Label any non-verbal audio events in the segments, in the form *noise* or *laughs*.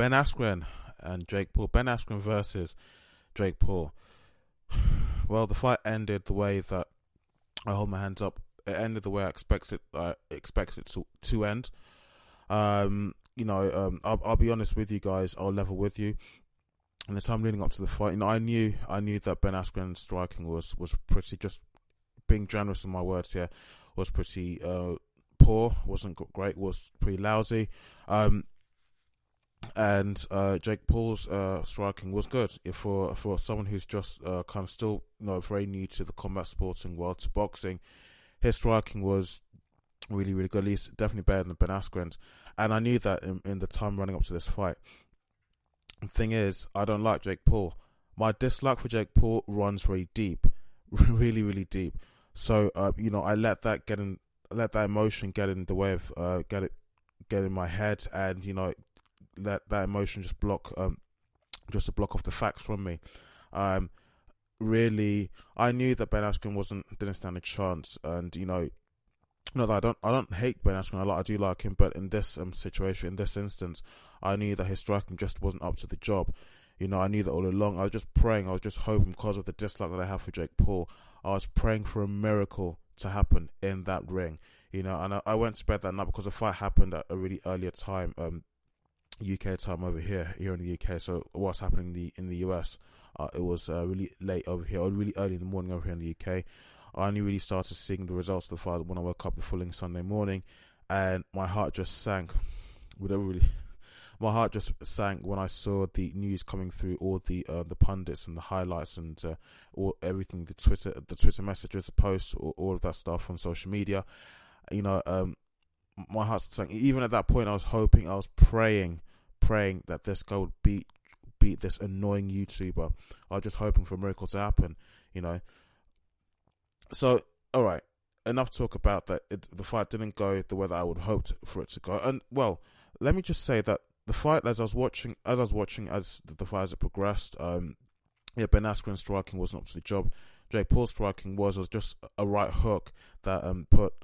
Ben Askren and Jake Paul. Ben Askren versus Jake Paul. *sighs* Well, the fight ended the way that I hold my hands up. It ended the way I expect it. I expect it to to end. Um, you know, um, I'll, I'll be honest with you guys. I'll level with you. In the time leading up to the fight, you know, I knew I knew that Ben Askren's striking was was pretty. Just being generous in my words here, was pretty uh, poor. wasn't great. Was pretty lousy. Um, and uh, Jake Paul's uh, striking was good for for someone who's just uh, kind of still you know very new to the combat sporting world to boxing. His striking was really really good. At least definitely better than Ben Askren's. And I knew that in, in the time running up to this fight. The thing is, I don't like Jake Paul. My dislike for Jake Paul runs very deep, *laughs* really really deep. So uh, you know, I let that get in, let that emotion get in the way of uh, get it get in my head, and you know, let that emotion just block um just to block off the facts from me. Um, really, I knew that Ben Askren wasn't didn't stand a chance, and you know, that I don't I don't hate Ben Askren. a lot. I do like him, but in this um situation, in this instance, I knew that his striking just wasn't up to the job. You know, I knew that all along. I was just praying. I was just hoping because of the dislike that I have for Jake Paul. I was praying for a miracle to happen in that ring. You know, and I, I went to bed that night because the fight happened at a really earlier time. Um, UK time over here, here in the UK. So what's happening in the in the US? Uh, it was uh, really late over here, or really early in the morning over here in the UK. I only really started seeing the results of the fight when I woke up the following Sunday morning, and my heart just sank. With really, *laughs* my heart just sank when I saw the news coming through, all the uh, the pundits and the highlights and uh, all everything, the Twitter, the Twitter messages, the posts, all, all of that stuff on social media. You know, um, my heart sank. Even at that point, I was hoping, I was praying praying that this guy would beat beat this annoying YouTuber. I was just hoping for a miracle to happen, you know. So, all right, enough talk about that. It, the fight didn't go the way that I would hoped for it to go. And well, let me just say that the fight, as I was watching, as I was watching, as the fight as it progressed, um, yeah, Ben Askren striking wasn't up to the job. Jake Paul's striking was was just a right hook that um put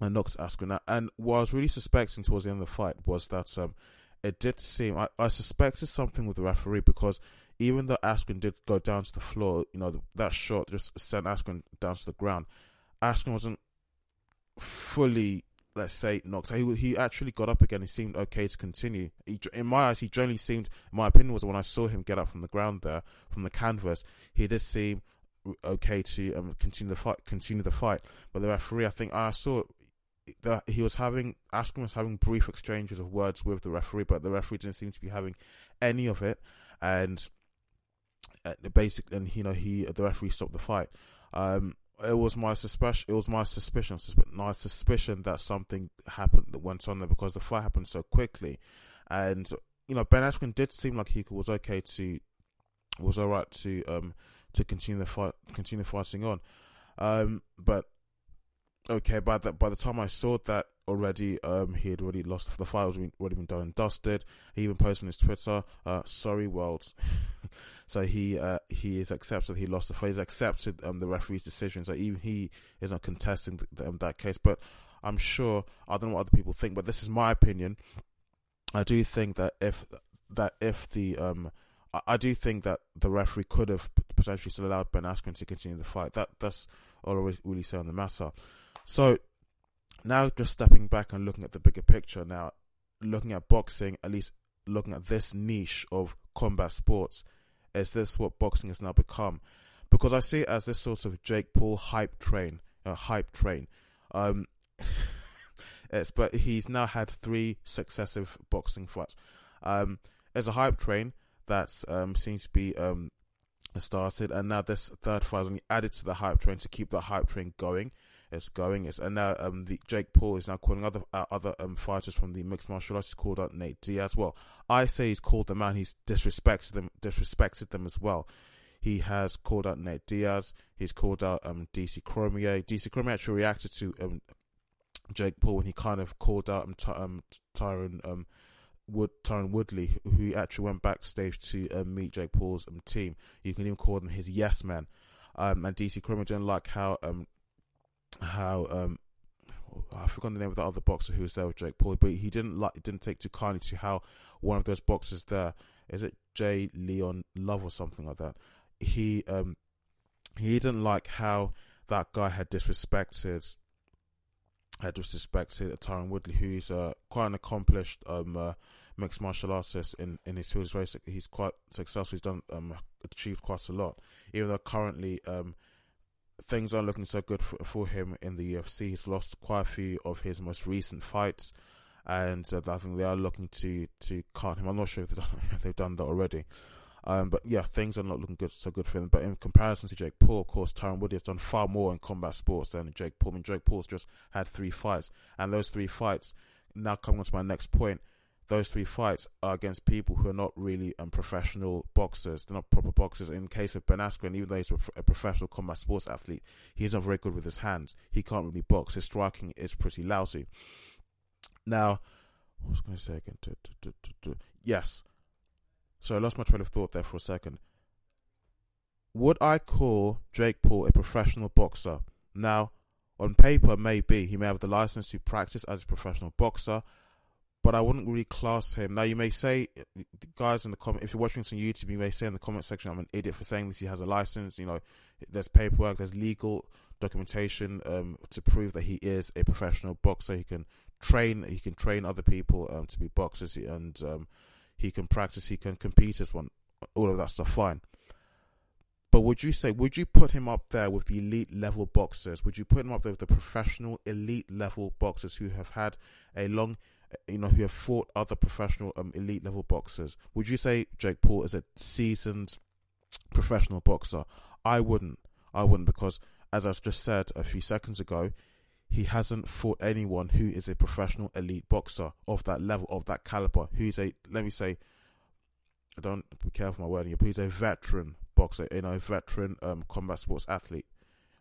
and knocked Askren out. And what I was really suspecting towards the end of the fight was that um it did seem I, I suspected something with the referee because even though Askren did go down to the floor, you know that shot just sent Askren down to the ground. Askren wasn't fully, let's say, knocked. He he actually got up again. He seemed okay to continue. He, in my eyes, he generally seemed. My opinion, was when I saw him get up from the ground there from the canvas, he did seem okay to um, continue the fight. Continue the fight, but the referee, I think I saw that he was having Askren was having brief exchanges of words with the referee, but the referee didn't seem to be having any of it, and uh, basically, and you know, he the referee stopped the fight. Um, it was my suspicion. It was my suspicion, my suspicion that something happened that went on there because the fight happened so quickly, and you know, Ben Askren did seem like he was okay to was all right to um to continue the fight, continue fighting on, um, but okay, by the by the time I saw that already, um, he had already lost the files already been done and dusted. He even posted on his Twitter, uh, "Sorry, world." *laughs* so he uh, he is accepted he lost the fight. He's accepted um the referee's decision. So even he is not contesting um, that case. But I'm sure I don't know what other people think, but this is my opinion. I do think that if that if the um I do think that the referee could have potentially still allowed Ben Askren to continue the fight. That that's all I really say on the matter. So now just stepping back and looking at the bigger picture now, looking at boxing, at least looking at this niche of combat sports, is this what boxing has now become? Because I see it as this sort of Jake Paul hype train, a hype train. Um, *laughs* it's but he's now had three successive boxing fights. Um, there's a hype train that um, seems to be um, started, and now this third fight is only added to the hype train to keep the hype train going it's going. It's and now um the Jake Paul is now calling other uh, other um fighters from the mixed martial arts. He's called out Nate Diaz. Well, I say he's called them out. He's disrespected them. Disrespected them as well. He has called out Nate Diaz. He's called out um DC Cormier. DC Cormier actually reacted to um Jake Paul when he kind of called out um, Ty- um Tyron um Wood Tyron Woodley, who actually went backstage to um, meet Jake Paul's um, team. You can even call them his yes man. Um, and DC Cormier didn't like how um how um I forgot the name of the other boxer who was there with Jake Paul, but he didn't like didn't take too kindly to how one of those boxers there is it J'Leon Love or something like that. He um he didn't like how that guy had disrespected had disrespected Tyron Woodley, who's uh, quite an accomplished um, uh, mixed martial artist in, in his field. He's, he's quite successful. He's done um, achieved quite a lot, even though currently um, things aren't looking so good for, for, him in the UFC. He's lost quite a few of his most recent fights, and uh, I think they are looking to to cut him. I'm not sure if they've done, *laughs* if they've done that already. Um, but yeah, things are not looking good, so good for him. But in comparison to Jake Paul, of course, Tyron Woodley has done far more in combat sports than Jake Paul. I mean, Jake Paul's just had three fights, and those three fights. Now coming on to my next point, those three fights are against people who are not really um, professional boxers. They're not proper boxers. In case of Ben Askren, even though he's a, a, professional combat sports athlete, he's not very good with his hands. He can't really box. His striking is pretty lousy. Now, what was I going to say again? Yes, so I lost my train of thought there for a second. Would I call Jake Paul a professional boxer? Now, on paper, maybe he may have the license to practice as a professional boxer, but I wouldn't really class him. Now, you may say, guys in the comment, if you're watching this on YouTube, you may say in the comment section, I'm an idiot for saying this. He has a license. You know, there's paperwork, there's legal documentation um, to prove that he is a professional boxer. He can train, he can train other people um, to be boxers, and um, he can practice, he can compete as one, all of that stuff, fine. But would you say, would you put him up there with the elite level boxers? Would you put him up there with the professional elite level boxers who have had a long, you know, who have fought other professional um, elite level boxers? Would you say Jake Paul is a seasoned professional boxer? I wouldn't. I wouldn't because, as I just said a few seconds ago, he hasn't fought anyone who is a professional elite boxer of that level, of that caliber, who's a, let me say, I don't be careful my wording here, but he's a veteran boxer, you know, veteran um, combat sports athlete.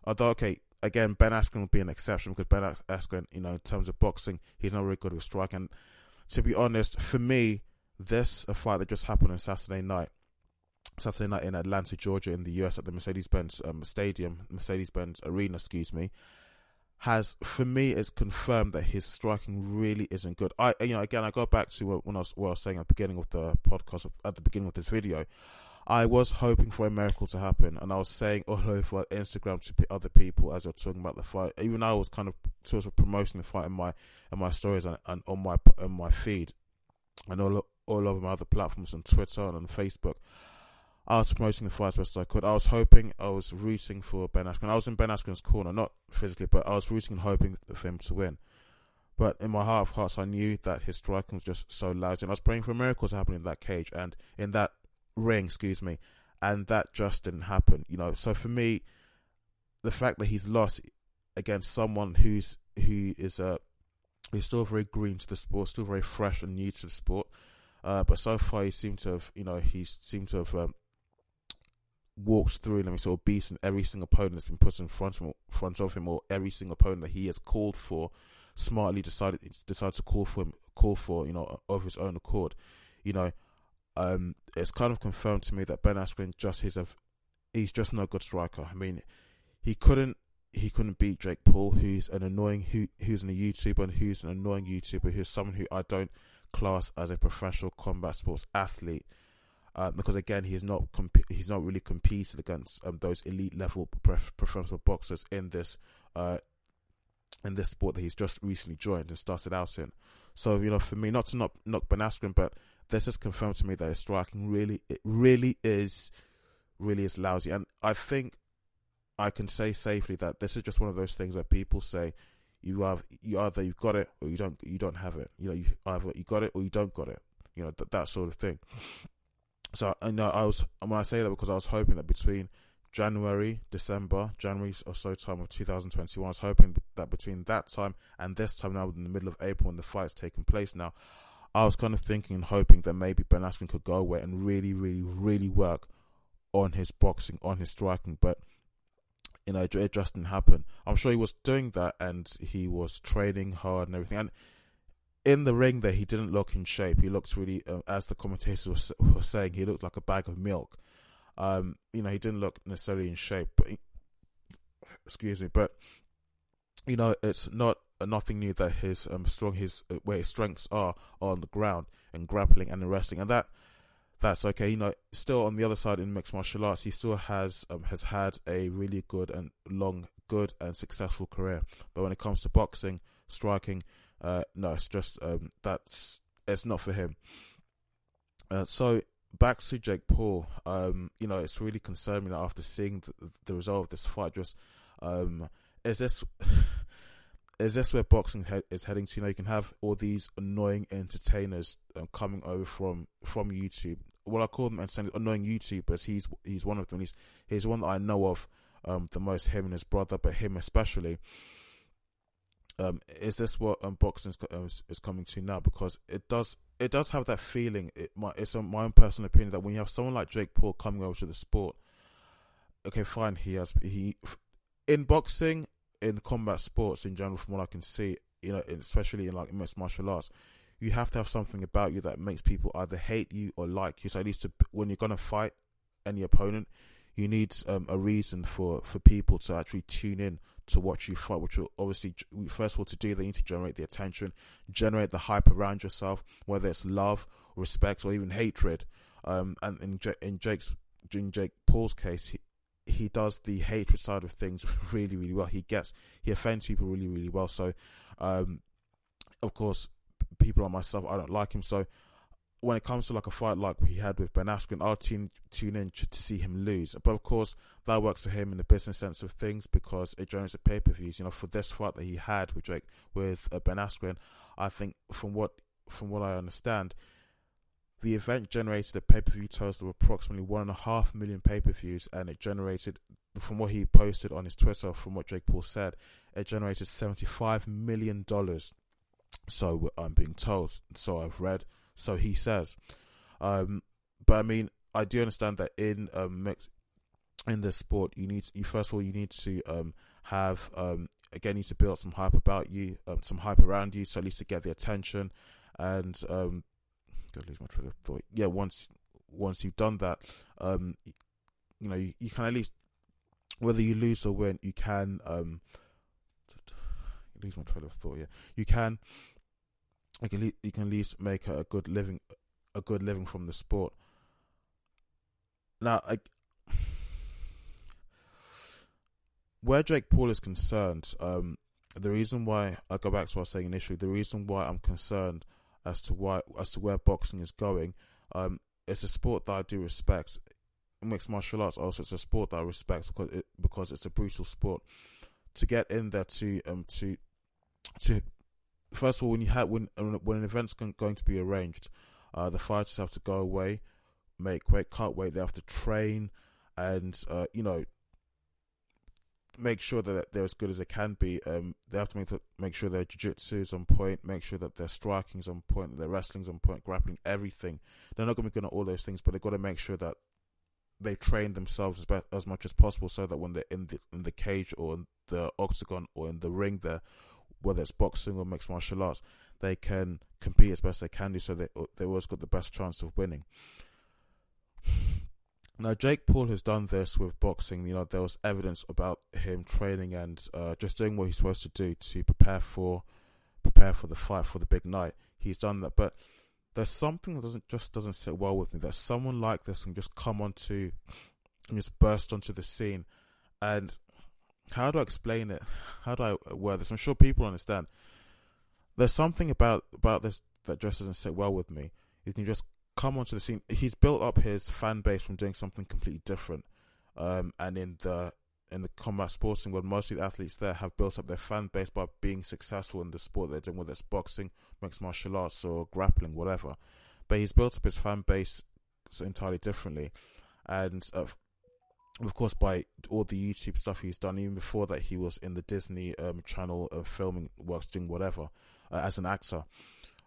Although, okay, again, Ben Askren would be an exception because Ben Askren, you know, in terms of boxing, he's not really good with striking. To be honest, for me, this a fight that just happened on Saturday night, Saturday night in Atlanta, Georgia, in the US at the Mercedes Benz um, Stadium, Mercedes Benz Arena, excuse me has for me is confirmed that his striking really isn't good. I you know again I go back to what, when I was, what I was saying at the beginning of the podcast at the beginning of this video. I was hoping for a miracle to happen, and I was saying all *laughs* over Instagram to other people as they were talking about the fight. Even I was kind of sort of promoting the fight in my in my stories and, and on my on my feed, and all all over my other platforms on Twitter and on Facebook. I was promoting the fight as best as I could. I was hoping, I was rooting for Ben Askren. I was in Ben Askren's corner, not physically, but I was rooting and hoping for him to win. But in my heart of hearts, I knew that his striking was just so lousy. And I was praying for miracles to happen in that cage and in that ring, excuse me. And that just didn't happen, you know. So for me, the fact that he's lost against someone who's who is a uh, who's still very green to the sport, still very fresh and new to the sport. Uh, but so far, he seemed to have, you know, he seemed to have um, walks through and sort of beats every single opponent that's been put in front of him, front of him, or every single opponent that he has called for, smartly decided decided to call for him, call for you know of his own accord. You know, um, it's kind of confirmed to me that Ben Askren just is a he's just no good striker. I mean, he couldn't he couldn't beat Jake Paul, who's an annoying who who's a YouTuber and who's an annoying YouTuber, who's someone who I don't class as a professional combat sports athlete uh, because again he's not comp- he's not really competing against um, those elite level professional boxers in this uh, in this sport that he's just recently joined and started out in. So you know, for me, not to knock knock Ben Askren, but this has confirmed to me that his striking really it really is really is lousy, and I think I can say safely that this is just one of those things where people say you have you either you've got it or you don't you don't have it. You know, you either you got it or you don't got it. You know that sort of thing. So I know I was when I say that because I was hoping that between January, December, January or so time of 2021, I was hoping that between that time and this time now, in the middle of April, when the fight's taking place now, I was kind of thinking and hoping that maybe Ben Askren could go away and really, really, really work on his boxing, on his striking, but you know, it just didn't happen. I'm sure he was doing that and he was training hard and everything. And in the ring there, he didn't look in shape. He looked really, uh, as the commentators were, were, saying, he looked like a bag of milk. Um, you know, he didn't look necessarily in shape. But he, excuse me, but you know, it's not nothing new that his um strong his uh, where his strengths are on the ground and grappling and in wrestling, and that that's okay. You know, still on the other side in mixed martial arts, he still has um, has had a really good and long, good and successful career. But when it comes to boxing, striking, uh, no, it's just um, that's it's not for him. Uh, so back to Jake Paul, um, you know, it's really concerning that after seeing the, the result of this fight, just um, is this *laughs* is this where boxing he- is heading to? You know, you can have all these annoying entertainers um, coming over from from YouTube. Well, I call them entertainers, annoying YouTubers. He's he's one of them. He's he's one that I know of um, the most. Him and his brother, but him especially. Um, is this what um, boxing is, is, coming to now? Because it does it does have that feeling. It my it's my own personal opinion that when you have someone like Jake Paul coming over to the sport, okay, fine, he has he in boxing in combat sports in general, from what I can see, you know, especially in like mixed martial arts, you have to have something about you that makes people either hate you or like you. So at least to, when you're gonna fight any opponent, you need um, a reason for for people to actually tune in to watch you fight. Which will obviously, first of all, to do they need to generate the attention, generate the hype around yourself, whether it's love, respect, or even hatred. Um, and in, in Jake's in Jake Paul's case, he, he does the hatred side of things *laughs* really, really well. He gets he offends people really, really well. So, um, of course, people like myself, I don't like him. So, when it comes to like a fight like he had with Ben Askren, I'll tune tune in to, see him lose. But of course, that works for him in the business sense of things because it generates a pay per views. You know, for this fight that he had with Jake with uh, Ben Askren, I think from what from what I understand, the event generated a pay per view total of approximately one and a half million pay per views, and it generated, from what he posted on his Twitter, from what Jake Paul said, it generated seventy five million dollars. So I'm being told. So I've read. So he says. Um, but I mean, I do understand that in um, mix, in this sport, you need you first of all you need to um, have um, again you need to build some hype about you, um, some hype around you, so at least to get the attention, and um, gonna lose my train of thought. Yeah, once once you've done that, um, you know, you, you can at least whether you lose or win, you can um *sighs* lose my train of thought. Yeah, you can. You can you can at least make a good living, a good living from the sport. Now, I, *sighs* where Jake Paul is concerned, um, the reason why I go back to what I was saying initially, the reason why I'm concerned as to why as to where boxing is going. Um, it's a sport that I do respect. Mixed martial arts also it's a sport that I respect because it, because it's a brutal sport. To get in there to um to to first of all when you have when when an event's going to be arranged, uh, the fighters have to go away, make weight, cut weight. They have to train, and uh, you know make sure that they're as good as they can be. Um, they have to make make sure their jiu-jitsu is on point, make sure that their striking is on point, their wrestling's on point, grappling, everything. They're not going to be good at all those things, but they've got to make sure that they train themselves as, as much as possible, so that when they're in the in the cage or in the octagon or in the ring, there, whether it's boxing or mixed martial arts, they can compete as best they can do, so they they always got the best chance of winning. Now, Jake Paul has done this with boxing. You know, there was evidence about him training and uh, just doing what he's supposed to do to prepare for prepare for the fight for the big night. He's done that, but there's something that doesn't just doesn't sit well with me. That someone like this can just come onto and just burst onto the scene, and how do I explain it? How do I word this? I'm sure people understand. There's something about about this that just doesn't sit well with me. You can just come onto the scene. He's built up his fan base from doing something completely different. Um, and in the in the combat sporting world, most of the athletes there have built up their fan base by being successful in the sport they're doing, whether it's boxing, mixed martial arts, or grappling, whatever. But he's built up his fan base entirely differently, and uh, of course, by all the YouTube stuff he's done, even before that, he was in the Disney um, Channel uh, filming works, doing whatever uh, as an actor.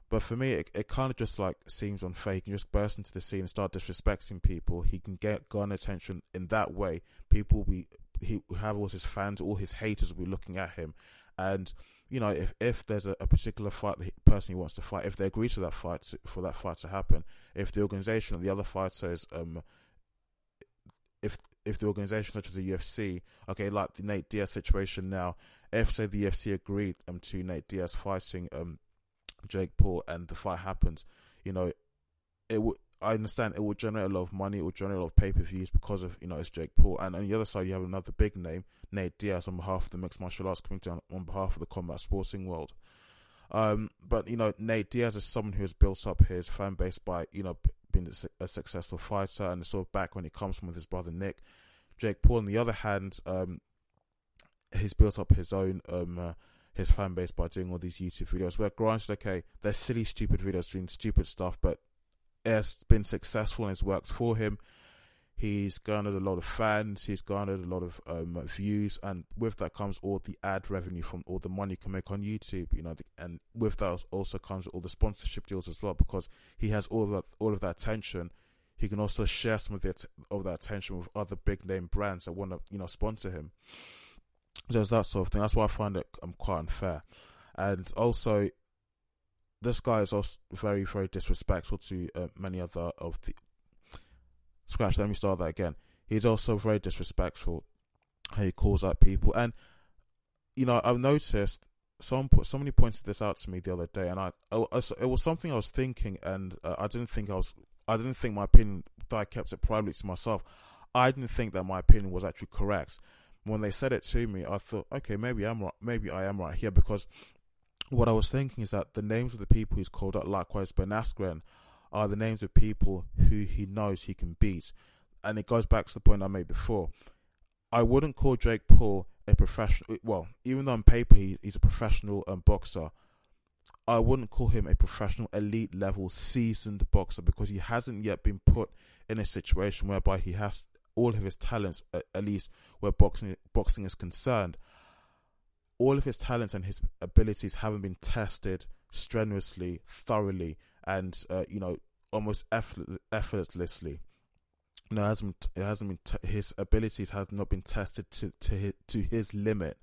But for me, it, it kind of just like seems unfair. He can just burst into the scene and start disrespecting people. He can get garner attention in that way. People will be he have all his fans, all his haters will be looking at him, and you know if if there's a, a particular fight the person he wants to fight, if they agree to that fight to, for that fight to happen, if the organization or the other fighters um if if the organization such as the UFC, okay, like the Nate Diaz situation now, if say the UFC agreed um to Nate Diaz fighting um Jake Paul and the fight happens, you know, it would. I understand it will generate a lot of money. It will generate a lot of pay per views because of you know it's Jake Paul, and on the other side you have another big name, Nate Diaz, on behalf of the mixed martial arts community, on, on behalf of the combat sporting world. Um, but you know Nate Diaz is someone who has built up his fan base by you know being a successful fighter, and it's sort of back when he comes from with his brother Nick. Jake Paul, on the other hand, um, he's built up his own um, uh, his fan base by doing all these YouTube videos. Where granted, okay, they're silly, stupid videos doing stupid stuff, but it's been successful and it's worked for him. He's garnered a lot of fans. He's garnered a lot of um, views, and with that comes all the ad revenue from all the money you can make on YouTube. You know, and with that also comes all the sponsorship deals as well, because he has all of that all of that attention. He can also share some of that of that attention with other big name brands that want to you know sponsor him. So it's that sort of thing. That's why I find it um, quite unfair, and also this guy is also very, very disrespectful to uh, many other of the. Scratch. Let me start that again. He's also very disrespectful. How he calls out people, and you know, I've noticed put somebody pointed this out to me the other day, and I, I it was something I was thinking, and uh, I didn't think I was, I didn't think my opinion. I kept it privately to myself. I didn't think that my opinion was actually correct. When they said it to me, I thought, okay, maybe I'm right. Maybe I am right here because what I was thinking is that the names of the people he's called out, likewise Ben Askren, are the names of people who he knows he can beat. And it goes back to the point I made before. I wouldn't call Jake Paul a professional. Well, even though on paper he, he's a professional um, boxer, I wouldn't call him a professional, elite level, seasoned boxer because he hasn't yet been put in a situation whereby he has all of his talents, at, at least where boxing boxing is concerned, all of his talents and his abilities haven't been tested strenuously, thoroughly, and uh, you know almost effort- effortlessly. No, it hasn't. It hasn't been. T- his abilities have not been tested to to his, to his limit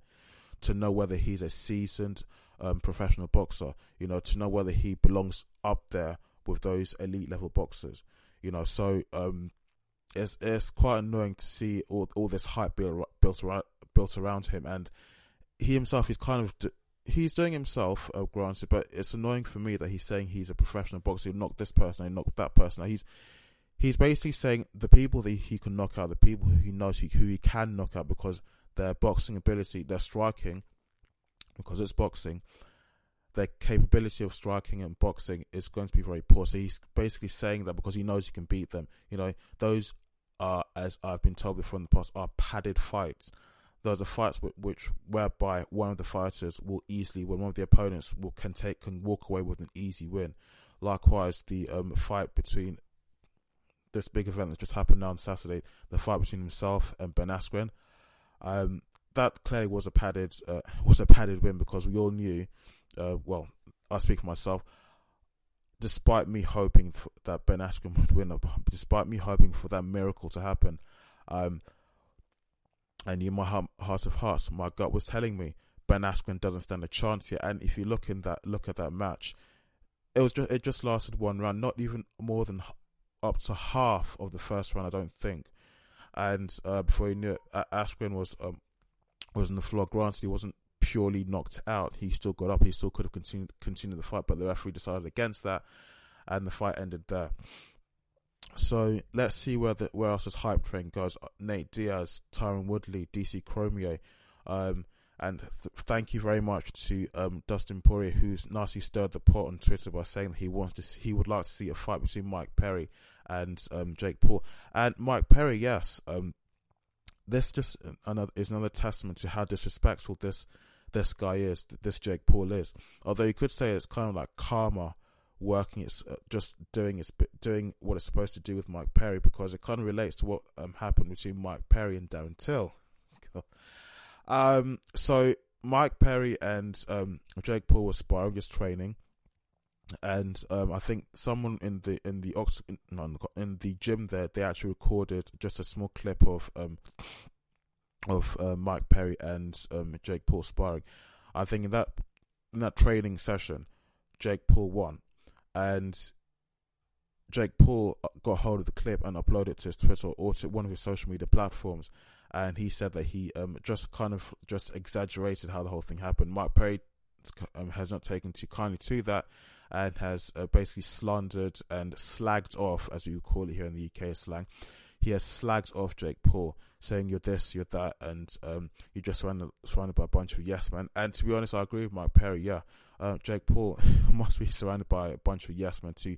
to know whether he's a seasoned um, professional boxer. You know, to know whether he belongs up there with those elite level boxers. You know, so um, it's it's quite annoying to see all all this hype built built around built around him, and he himself is kind of he's doing himself, uh, granted, but it's annoying for me that he's saying he's a professional boxer. He knocked this person, he knocked that person. He's he's basically saying the people that he can knock out, the people who he knows he, who he can knock out because their boxing ability, their striking, because it's boxing, their capability of striking and boxing is going to be very poor. So he's basically saying that because he knows he can beat them. You know, those are, as I've been told before in the past, are padded fights those are fights which, which, whereby one of the fighters will easily, when one of the opponents will can take can walk away with an easy win. Likewise, the um, fight between this big event that just happened now on Saturday, the fight between himself and Ben Askren, um, that clearly was a padded uh, *laughs* was a padded win because we all knew. Uh, well, I speak for myself. Despite me hoping that Ben Askren would win, despite me hoping for that miracle to happen, um, and in my heart, heart of hearts, my gut was telling me Ben Askren doesn't stand a chance here. And if you look in that look at that match, it was just it just lasted one round, not even more than up to half of the first round, I don't think. And uh, before you knew it, Askren was um, was on the floor. Granted, he wasn't purely knocked out. He still got up. He still could have continued continued the fight, but the referee decided against that, and the fight ended there. So let's see where the where else this hype train goes. Uh, Nate Diaz, Tyron Woodley, DC Cormier, um, and th- thank you very much to um, Dustin Poirier, who's nicely stirred the pot on Twitter by saying that he wants to see, he would like to see a fight between Mike Perry and um, Jake Paul. And Mike Perry, yes, um, this just another is another testament to how disrespectful this this guy is, this Jake Paul is. Although you could say it's kind of like karma working it's uh, just doing its doing what it's supposed to do with Mike Perry because it kind of relates to what um, happened between Mike Perry and Darren Till. *laughs* um, so Mike Perry and um, Jake Paul were sparring, just training, and um, I think someone in the in the no, in the gym there they actually recorded just a small clip of um, of uh, Mike Perry and um, Jake Paul sparring. I think in that in that training session, Jake Paul won and Jake Paul got hold of the clip and uploaded it to his Twitter or to one of his social media platforms. and he said that he um, just kind of just exaggerated how the whole thing happened. Mike Perry um, has not taken too kindly to that and has uh, basically slandered and slagged off, as we call it here in the UK slang. He has slagged off Jake Paul, saying you're this, you're that, and um, you're just surrounded, surrounded by a bunch of yes men. And to be honest, I agree with Mike Perry. Yeah, uh, Jake Paul *laughs* must be surrounded by a bunch of yes men to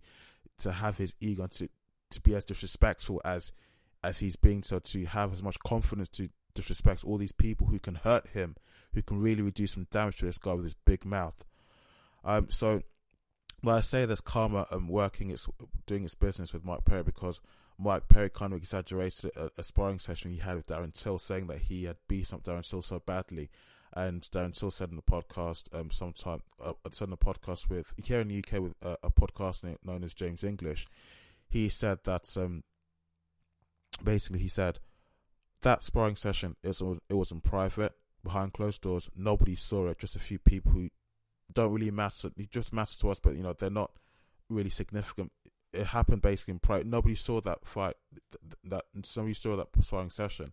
to have his ego to to be as disrespectful as as he's being so to have as much confidence to disrespect all these people who can hurt him, who can really reduce some damage to this guy with his big mouth. Um, so well, I say there's karma um, working its doing its business with Mike Perry because Mike Perry kind of exaggerated a, a sparring session he had with Darren Till, saying that he had beat up Darren Till so badly. And Darren Till said in the podcast, um, sometime uh, said in a podcast with here in the UK with uh, a podcast known as James English, he said that um, basically he said that sparring session it was it was in private behind closed doors. Nobody saw it. Just a few people who don't really matter. It just matters to us, but you know they're not really significant. It happened basically in private. Nobody saw that fight. That somebody saw that sparring session.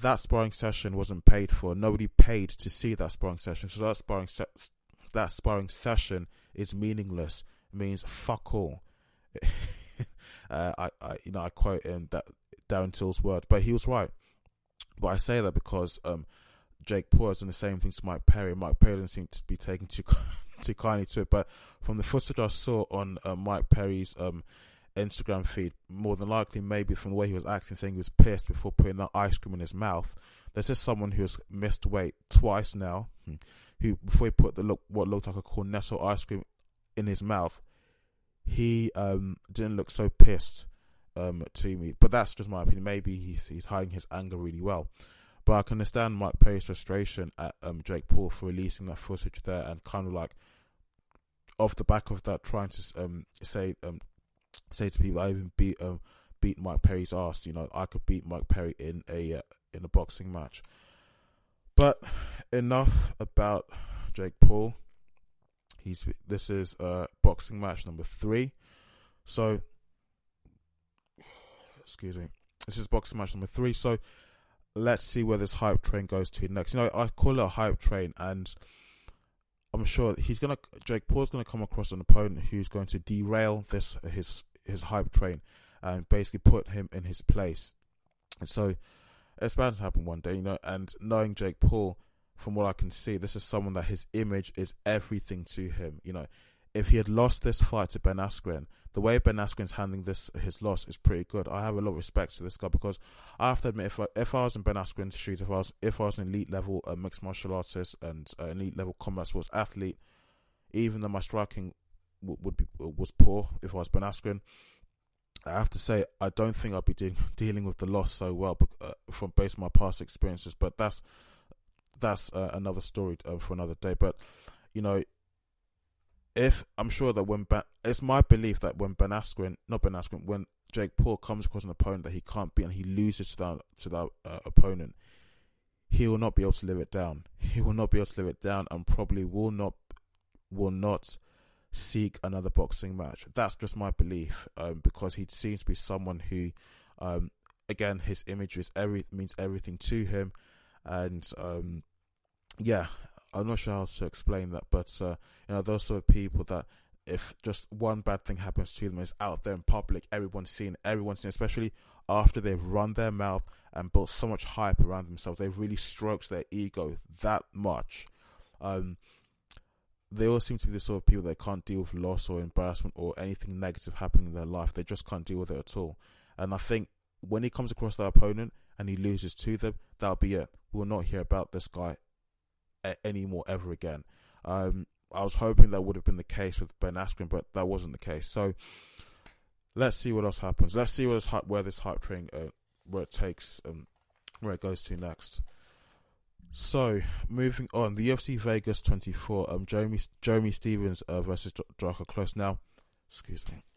That sparring session wasn't paid for. Nobody paid to see that sparring session. So that sparring se- that sparring session is meaningless. It means fuck all. *laughs* uh, I, I, you know, I quote in that Darren Till's word, but he was right. But I say that because um, Jake Paul has done the same thing to Mike Perry. Mike Perry doesn't seem to be taking too *laughs* too kindly to it, but from the footage I saw on uh, Mike Perry's um, Instagram feed, more than likely, maybe from the way he was acting, saying he was pissed before putting that ice cream in his mouth. This is someone who's missed weight twice now, hmm, who before he put the look what looked like a cornetto ice cream in his mouth, he um, didn't look so pissed um, to me. But that's just my opinion. Maybe he's he's hiding his anger really well. But I can understand Mike Perry's frustration at um, Jake Paul for releasing that footage there and kind of like off the back of that trying to um, say um, say to people I even beat um, beat Mike Perry's ass. You know I could beat Mike Perry in a uh, in a boxing match. But enough about Jake Paul. He's this is uh, boxing match number three. So excuse me. This is boxing match number three. So let's see where this hype train goes to next. You know, I call it a hype train, and I'm sure he's gonna Jake Paul's gonna come across an opponent who's going to derail this his his hype train and basically put him in his place. And so it's bound to happen one day, you know. And knowing Jake Paul, from what I can see, this is someone that his image is everything to him. You know, if he had lost this fight to Ben Askren, the way Ben Askren's handling this his loss is pretty good. I have a lot of respect to this guy because I have to admit, if I, if I was in Ben Askren's shoes, if I was if I was an elite level uh, mixed martial artist and uh, elite level combat sports athlete, even though my striking w- would be was poor, if I was Ben Askren, I have to say I don't think I'd be de- dealing with the loss so well uh, from based on my past experiences. But that's that's uh, another story uh, for another day. But you know, if I'm sure that when ben, it's my belief that when Ben Askren, not Ben Askren, when Jake Paul comes across an opponent that he can't beat and he loses to that to that uh, opponent, he will not be able to live it down. He will not be able to live it down, and probably will not will not seek another boxing match. That's just my belief, um, because he seems to be someone who, um, again, his image is every means everything to him, and um, yeah, I'm not sure how to explain that, but uh, you know, those sort of people that if just one bad thing happens to them, it's out there in public, everyone's seen, everyone's seen, especially after they've run their mouth and built so much hype around themselves, they've really stroked their ego that much. Um, they all seem to be the sort of people that can't deal with loss or embarrassment or anything negative happening in their life. They just can't deal with it at all. And I think when he comes across their opponent and he loses to them, that'll be it. We will not hear about this guy anymore ever again. Um, I was hoping that would have been the case with Ben Askren, but that wasn't the case. So let's see what else happens. Let's see where this hype, where this hype train uh, where it takes um, where it goes to next. So moving on, the UFC Vegas 24. Um, Jeremy Jeremy Stephens uh, versus Drakkar Klose. Now, excuse me. *sighs*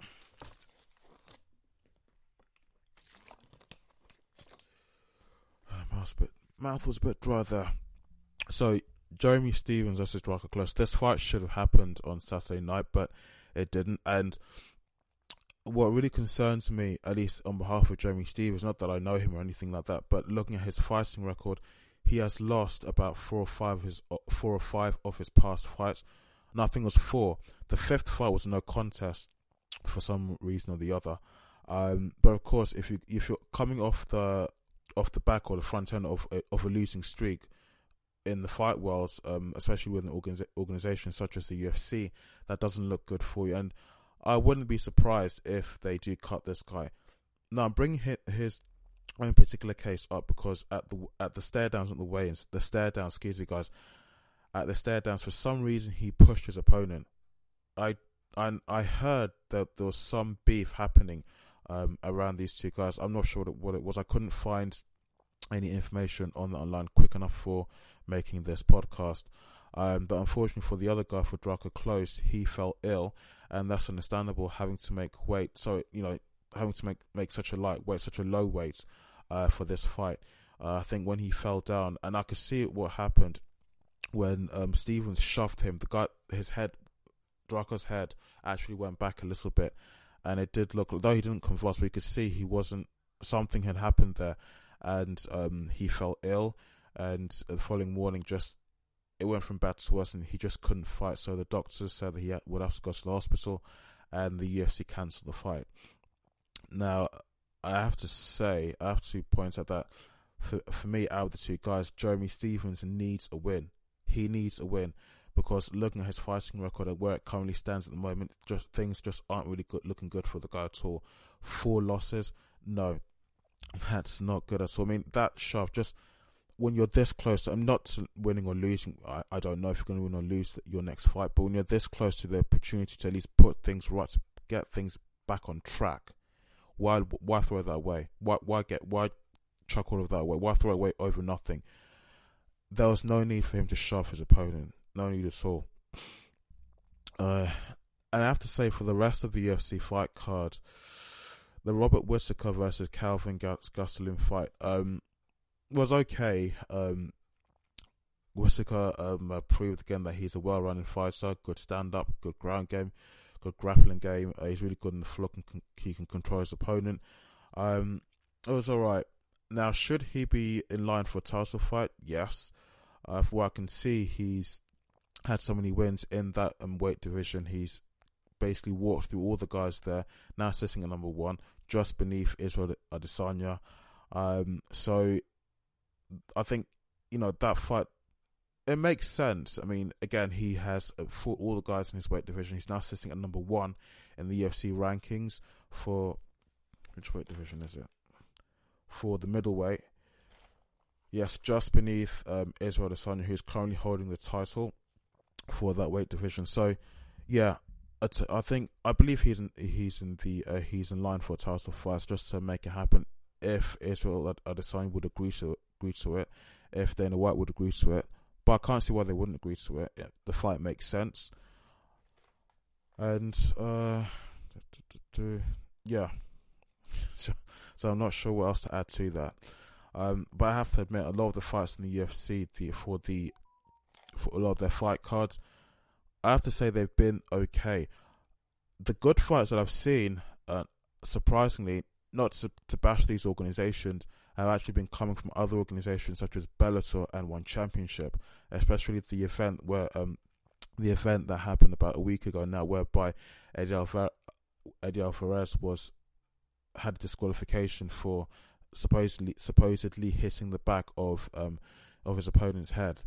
Uh, mouth was a bit dry there. So Jeremy Stephens versus Drakkar Klose. This fight should have happened on Saturday night, but it didn't. And what really concerns me, at least on behalf of Jeremy Stephens, not that I know him or anything like that, but looking at his fighting record, he has lost about four or five of his four or five of his past fights. Nothing was four. The fifth fight was no contest for some reason or the other. Um, but of course, if you if you're coming off the off the back or the front end of of a losing streak in the fight world, um, especially with an organiza- organization such as the UFC, that doesn't look good for you. And I wouldn't be surprised if they do cut this guy. Now, I'm bringing his own particular case up because at the at the stare downs at the weigh-ins, the stare downs, excuse me, guys, at the stare downs, for some reason he pushed his opponent. I I I heard that there was some beef happening um, around these two guys. I'm not sure what it, what it was. I couldn't find any information on the online quick enough for making this podcast. Um, but unfortunately for the other guy, for Drakkar Klose, he fell ill, and that's understandable. Having to make weight, so you know, having to make make such a light weight, such a low weight uh, for this fight. Uh, I think when he fell down, and I could see what happened when um, Stephens shoved him. The guy, his head, Drakkar's head, actually went back a little bit, and it did look, though he didn't convulse, we could see he wasn't. Something had happened there, and um, he fell ill. And the following morning, just it went from bad to worse, and he just couldn't fight. So the doctors said that he had, would have to go to the hospital, and the UFC cancelled the fight. Now, I have to say, I have to point out that for for me, out of the two guys, Jeremy Stephens needs a win. He needs a win because looking at his fighting record and where it currently stands at the moment, just things just aren't really good, looking good for the guy at all. Four losses, no, that's not good at all. I mean, that shove just when you're this close. I'm not winning or losing. I, I don't know if you're going to win or lose your next fight, but when you're this close to the opportunity to at least put things right, to get things back on track, why why throw that way? Why why get why chuck all of that away? Why throw away over nothing? There was no need for him to shove his opponent no need at all. Uh, and I have to say, for the rest of the UFC fight card, the Robert Whitaker versus Calvin Gastelum fight um, was okay. Um, Whitaker um, uh, proved again that he's a well-rounded fighter, good stand-up, good ground game, good grappling game. Uh, he's really good in the floor and he can control his opponent. Um, it was all right. Now, should he be in line for a title fight? Yes. Uh, what I can see, he's had so many wins in that um, weight division. He's basically walked through all the guys there, now sitting at number one, just beneath Israel Adesanya. Um, so I think, you know, that fight, it makes sense. I mean, again, he has fought all the guys in his weight division. He's now sitting at number one in the UFC rankings for, which weight division is it? For the middleweight. Yes, just beneath um, Israel Adesanya, who's currently holding the title for that weight division. So, yeah, I think I believe he's in he's in the uh, he's in line for a title fight just to make it happen. If Israel Adesanya would agree to agree to it, if Dana White would agree to it, but I can't see why they wouldn't agree to it. Yeah, the fight makes sense, and uh, yeah, *laughs* so I'm not sure what else to add to that. Um, but I have to admit, a lot of the fights in the UFC the, for the for a lot of their fight cards. I have to say they've been okay. The good fights that I've seen, uh, surprisingly, not to, to bash these organizations, have actually been coming from other organizations such as Bellator and One Championship, especially the event where um, the event that happened about a week ago now, whereby Eddie, Alvar- Eddie Alvarez was had a disqualification for supposedly supposedly hitting the back of um, of his opponent's head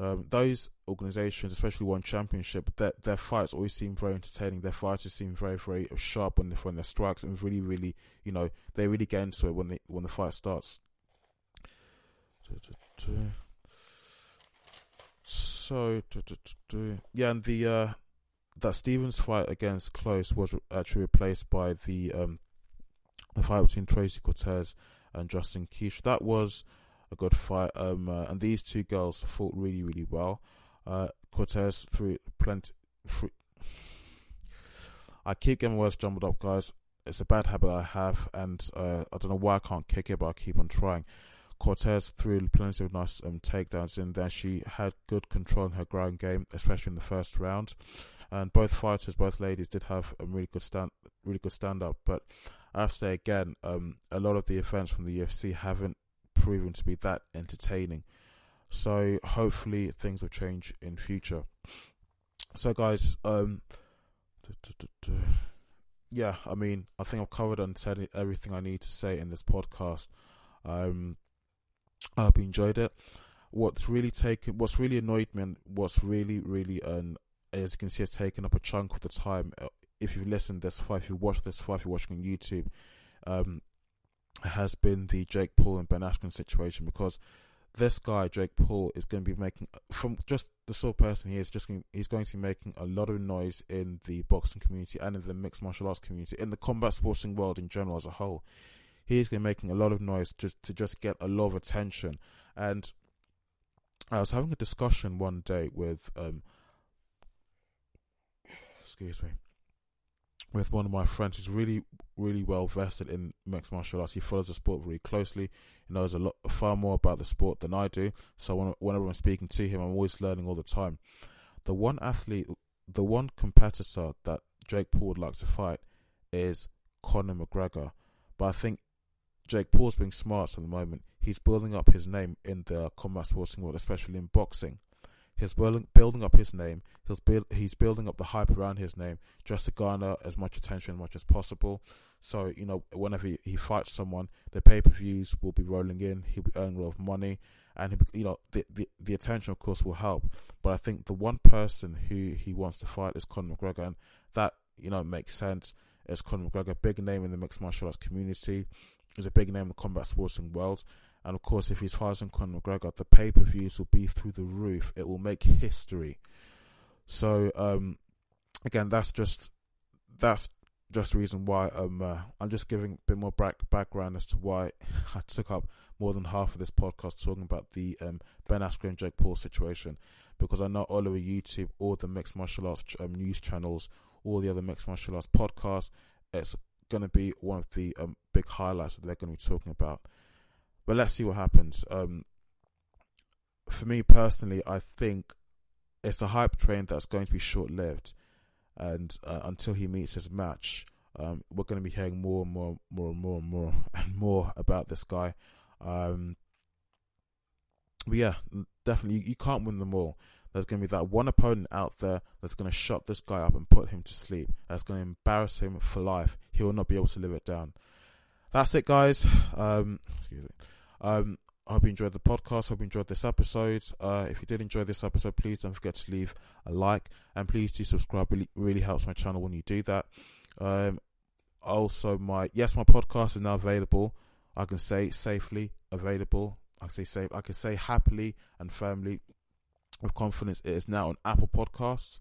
um, those organizations, especially one championship, their their fights always seem very entertaining. Their fighters seem very very sharp on the when their strikes and really really you know they really get into it when they when the fight starts. So yeah, and the uh, that Stephens fight against Klose was actually replaced by the um, the fight between Tracy Cortez and Justin Gaethje. That was a good fight. Um, uh, and these two girls fought really, really well. Uh, Cortez threw plenty. Threw, I keep getting words jumbled up, guys. It's a bad habit I have, and uh, I don't know why I can't kick it, but I keep on trying. Cortez threw plenty of nice um, takedowns in there. She had good control in her ground game, especially in the first round. and both fighters, both ladies, did have a really good stand, really good stand up. But I have to say again, um, a lot of the events from the UFC haven't proven to be that entertaining. So hopefully things will change in future. So guys, um, yeah, I mean, I think I've covered and said everything I need to say in this podcast. Um, I hope you enjoyed it. What's really taken, what's really annoyed me, and what's really, really, um, as you can see, has taken up a chunk of the time. Uh, if you've listened this far, if you watched this far, if you're watching on YouTube, um, has been the Jake Paul and Ben Askren situation because this guy Jake Paul is going to be making from just the sort of person he is just going, he's going to be making a lot of noise in the boxing community and in the mixed martial arts community in the combat sporting world in general as a whole. He's going to be making a lot of noise just to just get a lot of attention. And I was having a discussion one day with um *sighs* excuse me with one of my friends who's really, really well vested in mixed martial arts. He follows the sport very closely. He knows a lot, far more about the sport than I do. So when, whenever I'm speaking to him, I'm always learning all the time. The one athlete, the one competitor that Jake Paul would like to fight is Conor McGregor. But I think Jake Paul's being smart at the moment. He's building up his name in the combat sporting world, especially in boxing. He's building building up his name. He's build, he's building up the hype around his name just to garner as much attention as much as possible. So you know, whenever he, he fights someone, the pay per views will be rolling in. He'll be earning a lot of money, and you know, the, the the attention of course will help. But I think the one person who he wants to fight is Conor McGregor, and that you know makes sense. As Conor McGregor, big name in the mixed martial arts community, is a big name in the combat sporting world. And of course, if he's fighting Conor McGregor, the pay per views will be through the roof. It will make history. So um, again, that's just that's just the reason why um, uh, I'm just giving a bit more back, background as to why *laughs* I took up more than half of this podcast talking about the um, Ben Askren Jake Paul situation because I know all over YouTube, all the mixed martial arts um, news channels, all the other mixed martial arts podcasts, it's going to be one of the um, big highlights that they're going to be talking about. But let's see what happens. Um, for me personally, I think it's a hype train that's going to be short lived, and uh, until he meets his match, um, we're going to be hearing more and more, more and more and more *laughs* and more about this guy. Um, but yeah, definitely, you, you can't win them all. There's going to be that one opponent out there that's going to shut this guy up and put him to sleep. That's going to embarrass him for life. He will not be able to live it down. That's it, guys. Um, excuse me. Um, I hope you enjoyed the podcast. Hope you enjoyed this episode. Uh, if you did enjoy this episode, please don't forget to leave a like and please do subscribe. Really, really helps my channel when you do that. Um, also, my yes, my podcast is now available. I can say safely available. I can say safe. I can say happily and firmly with confidence. It is now on Apple Podcasts.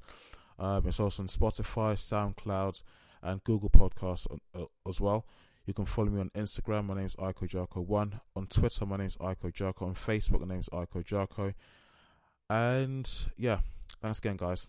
Um, it's also on Spotify, SoundCloud, and Google Podcasts uh, as well. You can follow me on Instagram. My name is Iko Jarko1. On Twitter, my name is Iko Jarko. On Facebook, my name is Iko Jarko. And yeah, thanks again, guys.